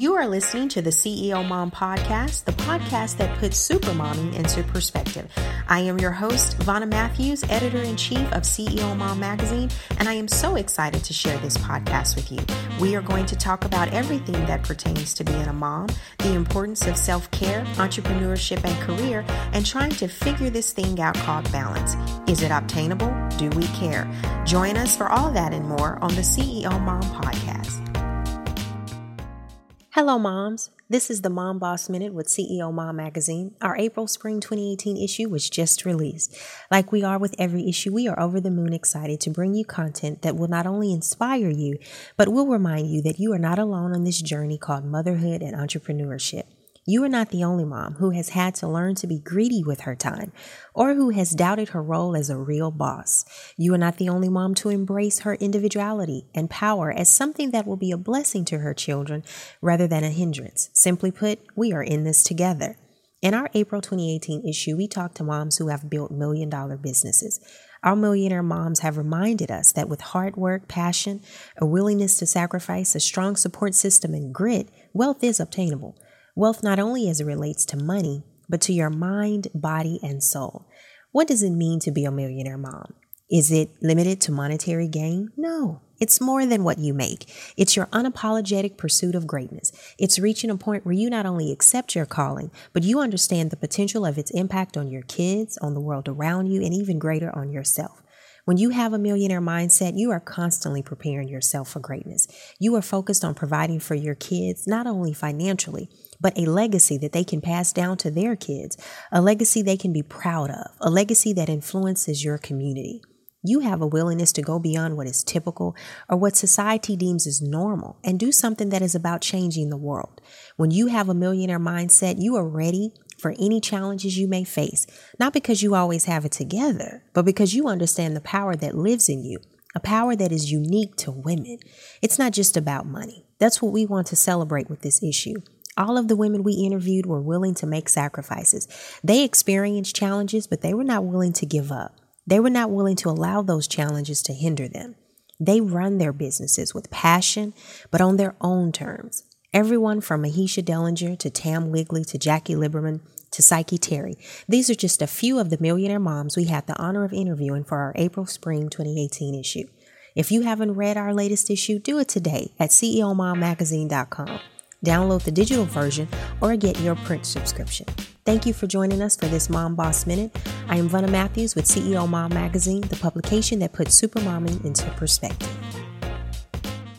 You are listening to the CEO Mom Podcast, the podcast that puts super mommy into perspective. I am your host, Vonna Matthews, editor in chief of CEO Mom Magazine, and I am so excited to share this podcast with you. We are going to talk about everything that pertains to being a mom, the importance of self care, entrepreneurship, and career, and trying to figure this thing out called balance. Is it obtainable? Do we care? Join us for all that and more on the CEO Mom Podcast. Hello, moms. This is the Mom Boss Minute with CEO Mom Magazine. Our April Spring 2018 issue was just released. Like we are with every issue, we are over the moon excited to bring you content that will not only inspire you, but will remind you that you are not alone on this journey called motherhood and entrepreneurship. You are not the only mom who has had to learn to be greedy with her time or who has doubted her role as a real boss. You are not the only mom to embrace her individuality and power as something that will be a blessing to her children rather than a hindrance. Simply put, we are in this together. In our April 2018 issue, we talked to moms who have built million dollar businesses. Our millionaire moms have reminded us that with hard work, passion, a willingness to sacrifice, a strong support system, and grit, wealth is obtainable. Wealth not only as it relates to money, but to your mind, body, and soul. What does it mean to be a millionaire mom? Is it limited to monetary gain? No, it's more than what you make. It's your unapologetic pursuit of greatness. It's reaching a point where you not only accept your calling, but you understand the potential of its impact on your kids, on the world around you, and even greater on yourself. When you have a millionaire mindset, you are constantly preparing yourself for greatness. You are focused on providing for your kids, not only financially, but a legacy that they can pass down to their kids, a legacy they can be proud of, a legacy that influences your community. You have a willingness to go beyond what is typical or what society deems as normal and do something that is about changing the world. When you have a millionaire mindset, you are ready for any challenges you may face, not because you always have it together, but because you understand the power that lives in you, a power that is unique to women. It's not just about money. That's what we want to celebrate with this issue. All of the women we interviewed were willing to make sacrifices. They experienced challenges, but they were not willing to give up. They were not willing to allow those challenges to hinder them. They run their businesses with passion, but on their own terms. Everyone from Mahisha Dellinger to Tam Wigley to Jackie Liberman to Psyche Terry. These are just a few of the millionaire moms we had the honor of interviewing for our April Spring 2018 issue. If you haven't read our latest issue, do it today at CEOMomMagazine.com. Download the digital version or get your print subscription. Thank you for joining us for this Mom Boss Minute. I am Vonna Matthews with CEO Mom Magazine, the publication that puts supermomming into perspective.